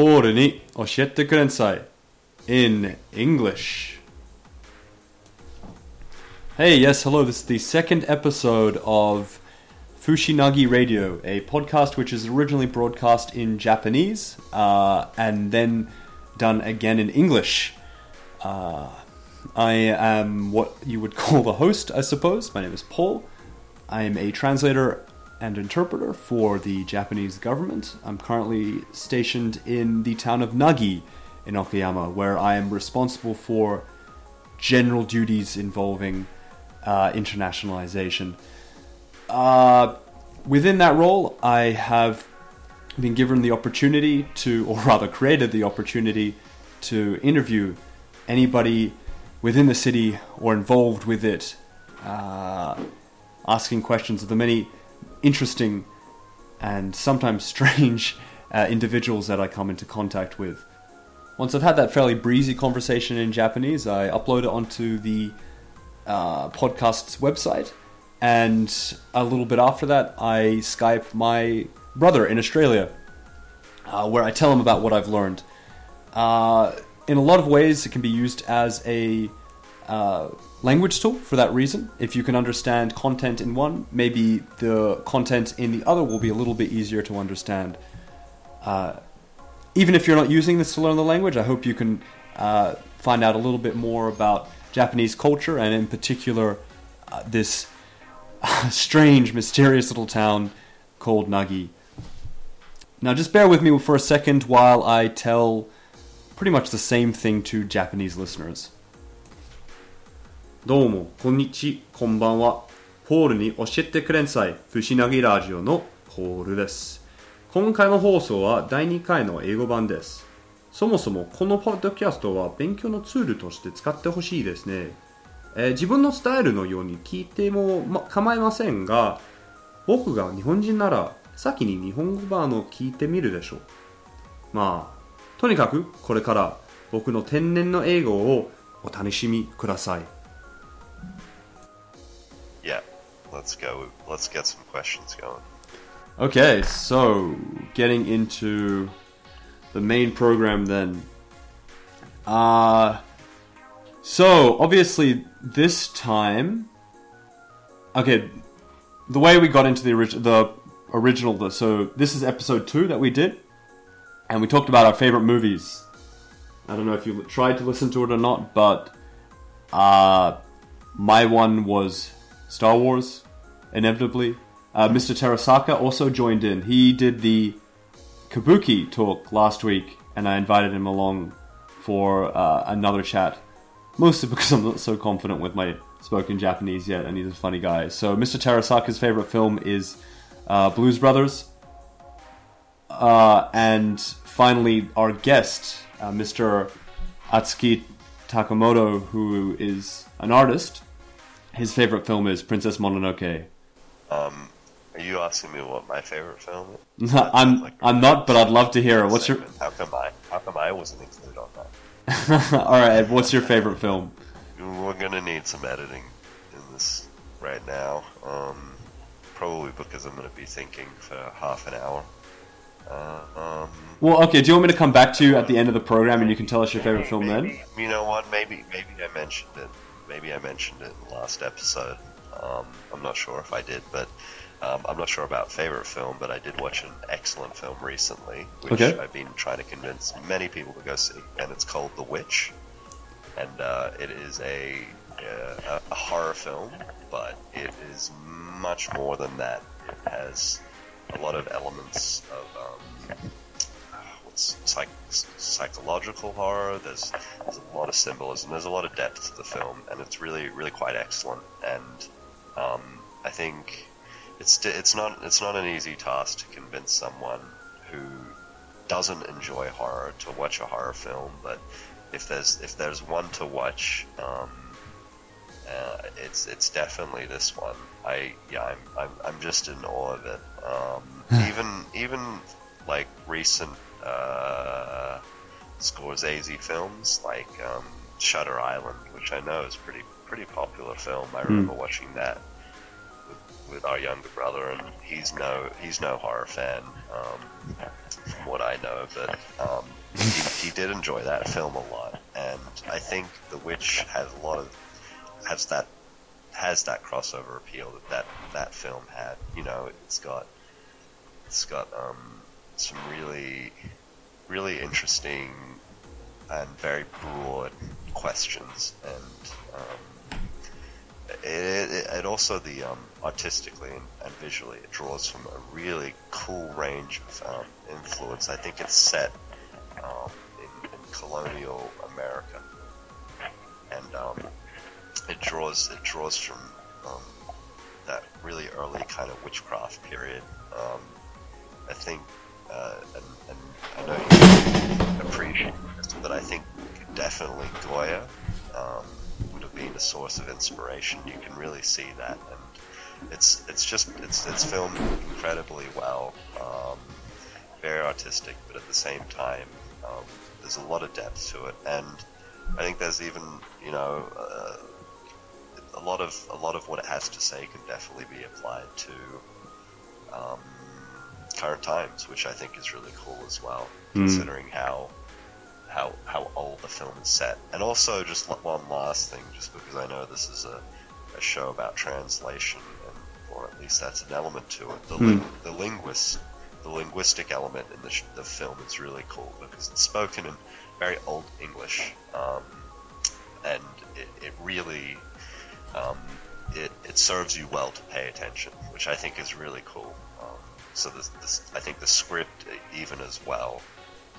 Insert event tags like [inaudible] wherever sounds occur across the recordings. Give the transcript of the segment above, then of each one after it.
ポールに教えてください in English. Hey, yes, hello. This is the second episode of Fushinagi Radio, a podcast which is originally broadcast in Japanese uh, and then done again in English. Uh, I am what you would [laughs] call the host, I suppose. My name is Paul. I am a translator and interpreter for the Japanese government. I'm currently stationed in the town of Nagi in Okayama, where I am responsible for general duties involving uh, internationalization. Uh, within that role, I have been given the opportunity to, or rather created the opportunity to interview anybody within the city or involved with it, uh, asking questions of the many interesting and sometimes [laughs] strange uh, individuals that I come into contact with. Once I've had that fairly breezy conversation in Japanese, I upload it onto the uh, podcast's website, and a little bit after that, I Skype my brother in Australia, uh, where I tell him about what I've learned. Uh, in a lot of ways, it can be used as a uh, language tool for that reason. If you can understand content in one, maybe the content in the other will be a little bit easier to understand. Uh, even if you're not using this to learn the language, I hope you can uh, find out a little bit more about Japanese culture and, in particular, uh, this [laughs] strange, mysterious little town called Nagi. Now, just bear with me for a second while I tell pretty much the same thing to Japanese listeners. どうも、こんにち、こんばんは。ポールに教えてくれんさい。ふしなぎラジオのポールです。今回の放送は第2回の英語版です。そもそもこのポッドキャストは勉強のツールとして使ってほしいですね。えー自分のスタイルのように聞いても、ま、構いませんが、僕が日本人なら先に日本語版を聞いてみるでしょう。まあ、とにかくこれから僕の天然の英語をお楽しみください。Let's go. Let's get some questions going. Okay, so getting into the main program then. Uh so obviously this time okay, the way we got into the original the original the, so this is episode 2 that we did and we talked about our favorite movies. I don't know if you tried to listen to it or not, but uh my one was Star Wars inevitably. Uh, Mr. Terasaka also joined in. He did the Kabuki talk last week, and I invited him along for uh, another chat. Mostly because I'm not so confident with my spoken Japanese yet, and he's a funny guy. So, Mr. Terasaka's favorite film is uh, Blues Brothers. Uh, and finally, our guest, uh, Mr. Atsuki Takamoto, who is an artist, his favorite film is Princess Mononoke. Um, are you asking me what my favorite film is? [laughs] I'm I'm not, but I'd love to hear it. What's your How come I? How come I wasn't included on that? [laughs] all right? What's your favorite film? We're gonna need some editing in this right now. Um, probably because I'm gonna be thinking for half an hour. Uh, um, Well, okay. Do you want me to come back to you at the end of the program and you can tell us your favorite film then? You know what? Maybe maybe I mentioned it. Maybe I mentioned it in the last episode. Um, I'm not sure if I did, but um, I'm not sure about favorite film. But I did watch an excellent film recently, which Okay. I've been trying to convince many people to go see, and it's called The Witch, and uh, it is a, uh, a horror film, but it is much more than that. It has a lot of elements of um, psych- psychological horror. There's there's a lot of symbolism. There's a lot of depth to the film, and it's really really quite excellent. And um, I think it's it's not it's not an easy task to convince someone who doesn't enjoy horror to watch a horror film. But if there's if there's one to watch, um, uh, it's it's definitely this one. I yeah, I'm I'm, I'm just in awe of it. Um, even even like recent uh, Scorsese films like um, Shutter Island, which I know is pretty pretty popular film. I remember watching that with, with our younger brother, and he's no he's no horror fan um, from what I know. But um, he, he did enjoy that film a lot, and I think The Witch has a lot of has that has that crossover appeal that that, that film had. You know, it's got it's got um, some really really interesting and very broad questions, and um, it, it, it, also the um, artistically and, and, visually it draws from a really cool range of um, influence. I think it's set um, in, in, colonial America, and um, it draws it draws from um, that really early kind of witchcraft period. I think, uh, and, and I know you appreciate this, but I think definitely Goya um, would have been a source of inspiration. You can really see that, and it's it's just it's it's filmed incredibly well, um, very artistic, but at the same time, um, there's a lot of depth to it, and I think there's even you know. Uh, a lot of a lot of what it has to say can definitely be applied to um, current times, which I think is really cool as well, mm. considering how how how old the film is set. And also, just one last thing, just because I know this is a, a show about translation, and, or at least that's an element to it. The, mm. the linguist, the linguistic element in the, sh- the film is really cool because it's spoken in very old English, um, and it, it really um, it, it serves you well to pay attention, which I think is really cool. So this, this, I think the script even as well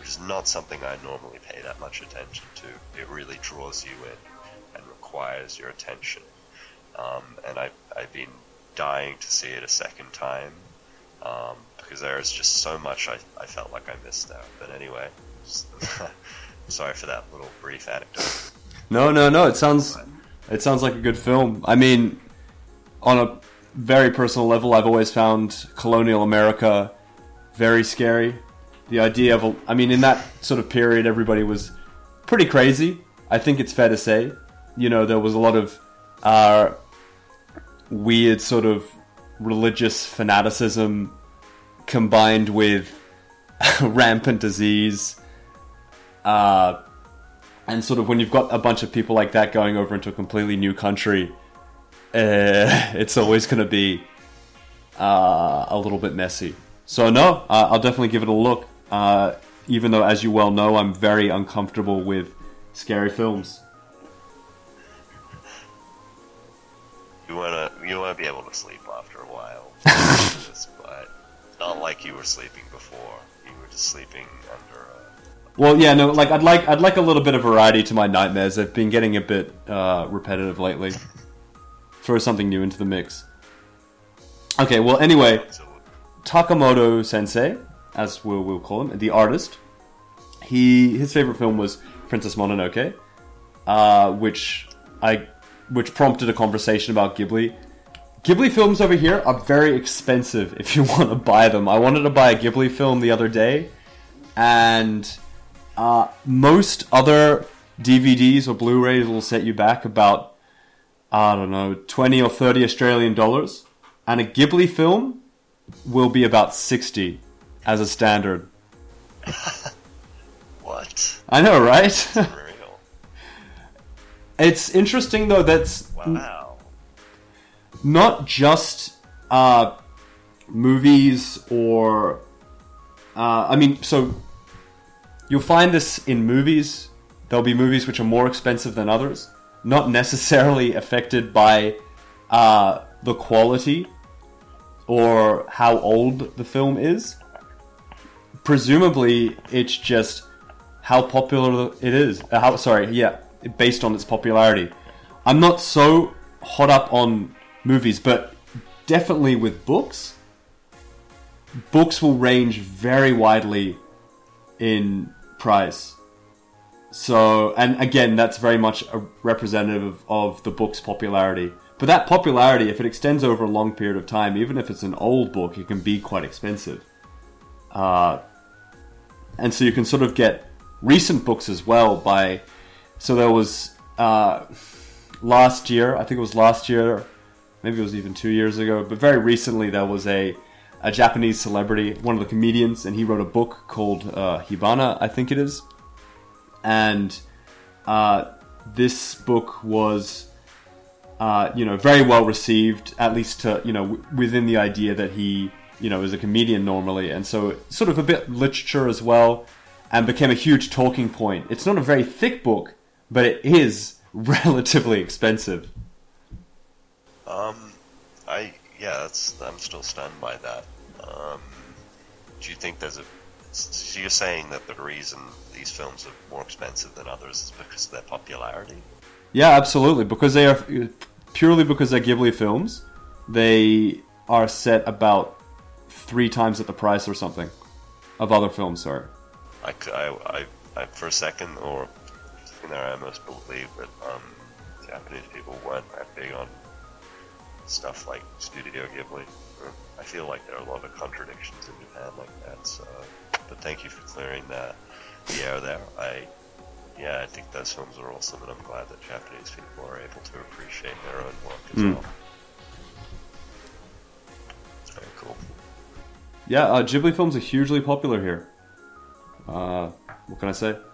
which is not something I normally pay that much attention to. It really draws you in and requires your attention. Um, and I, I've been dying to see it a second time um, because there is just so much I, I felt like I missed out. But anyway, just, [laughs] sorry for that little brief anecdote. No, no, no. It sounds it sounds like a good film. I mean, on a very personal level, I've always found colonial America very scary the idea of, I mean, in that sort of period, everybody was pretty crazy. I think it's fair to say. You know, there was a lot of uh, weird sort of religious fanaticism combined with [laughs] rampant disease. Uh, and sort of when you've got a bunch of people like that going over into a completely new country, uh, it's always going to be uh, a little bit messy. So no, uh, I'll definitely give it a look. Uh, even though, as you well know, I'm very uncomfortable with scary films. You wanna you wanna be able to sleep after a while, [laughs] but not like you were sleeping before. You were just sleeping under. A... Well, yeah, no, like I'd like I'd like a little bit of variety to my nightmares. They've been getting a bit uh, repetitive lately. Throw something new into the mix. Okay, well, anyway, Takamoto Sensei as we'll, we'll call him, the artist. He his favorite film was Princess Mononoke, uh, which I which prompted a conversation about Ghibli. Ghibli films over here are very expensive if you [laughs] want to buy them. I wanted to buy a Ghibli film the other day, and uh, most other DVDs or Blu-rays will set you back about I don't know twenty or thirty Australian dollars, and a Ghibli film will be about sixty as a standard. [laughs] what? I know, right? [laughs] it's interesting though. That's wow. Not just uh, movies or uh, I mean, so you'll find this in movies. There'll be movies which are more expensive than others, not necessarily affected by uh, the quality or how old the film is presumably it's just how popular it is. Uh, how sorry, yeah, based on its popularity. I'm not so hot up on movies, but definitely with books. Books will range very widely in price. So, and again, that's very much a representative of, the book's popularity. But that popularity, if it extends over a long period of time, even if it's an old book, it can be quite expensive. Uh, and so you can sort of get recent books as well by. So there was uh, last year, I think it was last year, maybe it was even two years ago, but very recently there was a a Japanese celebrity, one of the comedians, and he wrote a book called uh, Hibana, I think it is. And uh, this book was, uh, you know, very well received, at least to you know w- within the idea that he, you know, is a comedian normally, and so sort of a bit literature as well, and became a huge talking point. It's not a very thick book, but it is [laughs] relatively expensive. Um, I yeah, I'm still stunned by that. Um, do you think there's a? So you're saying that the reason these films are more expensive than others is because of their popularity? Yeah, absolutely. Because they are purely because they're Ghibli films, they are set about three times at the price or something of other films. Sorry. I, I, I, I for a second, or in there, I almost believe that um, Japanese people weren't that big on stuff like Studio Ghibli. I feel like there are a lot of contradictions in Japan like that. So, but thank you for clearing that the air there. I, yeah, I think those films are awesome, and I'm glad that Japanese people are able to appreciate their own work as Mm. well. Very cool. Yeah, uh, Ghibli films are hugely popular here. Uh, what can I say? [laughs]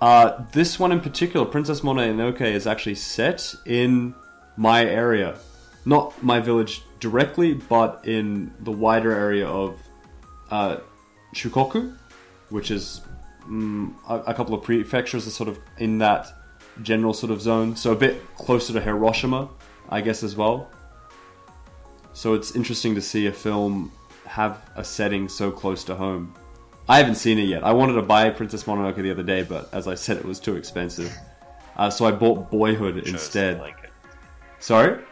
Uh, this one in particular, Princess Mononoke, is actually set in my area. Not my village directly, but in the wider area of uh, Chugoku, which is mm, a, a couple of prefectures are sort of in that general sort of zone. So a bit closer to Hiroshima, I guess, as well. So it's interesting to see a film have a setting so close to home. I haven't seen it yet. I wanted to buy Princess Mononoke the other day, but as I said, it was too expensive. Uh, so I bought Boyhood instead. blanket. Sorry?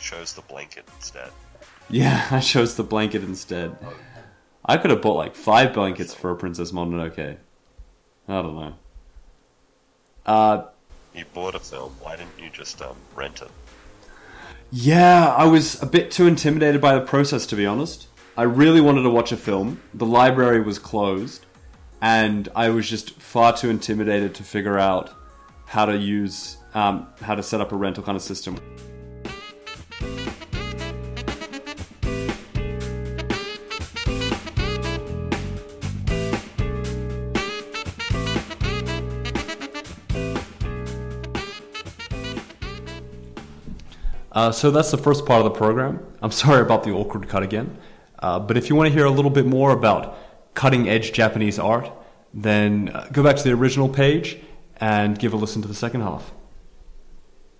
Chose the blanket instead. Yeah, [laughs] I chose the blanket instead. I could have bought like five blankets for a Princess Mononoke. I don't know. Uh, You bought a film. Why didn't you just um, rent it? Yeah, I was a bit too intimidated by the process, to be honest. I really wanted to watch a film. The library was closed, and I was just far too intimidated to figure out how to use, um, how to set up a rental kind of system. Uh, so that's the first part of the program. I'm sorry about the awkward cut again. Uh, but if you want to hear a little bit more about cutting edge Japanese art, then uh, go back to the original page and give a listen to the second half.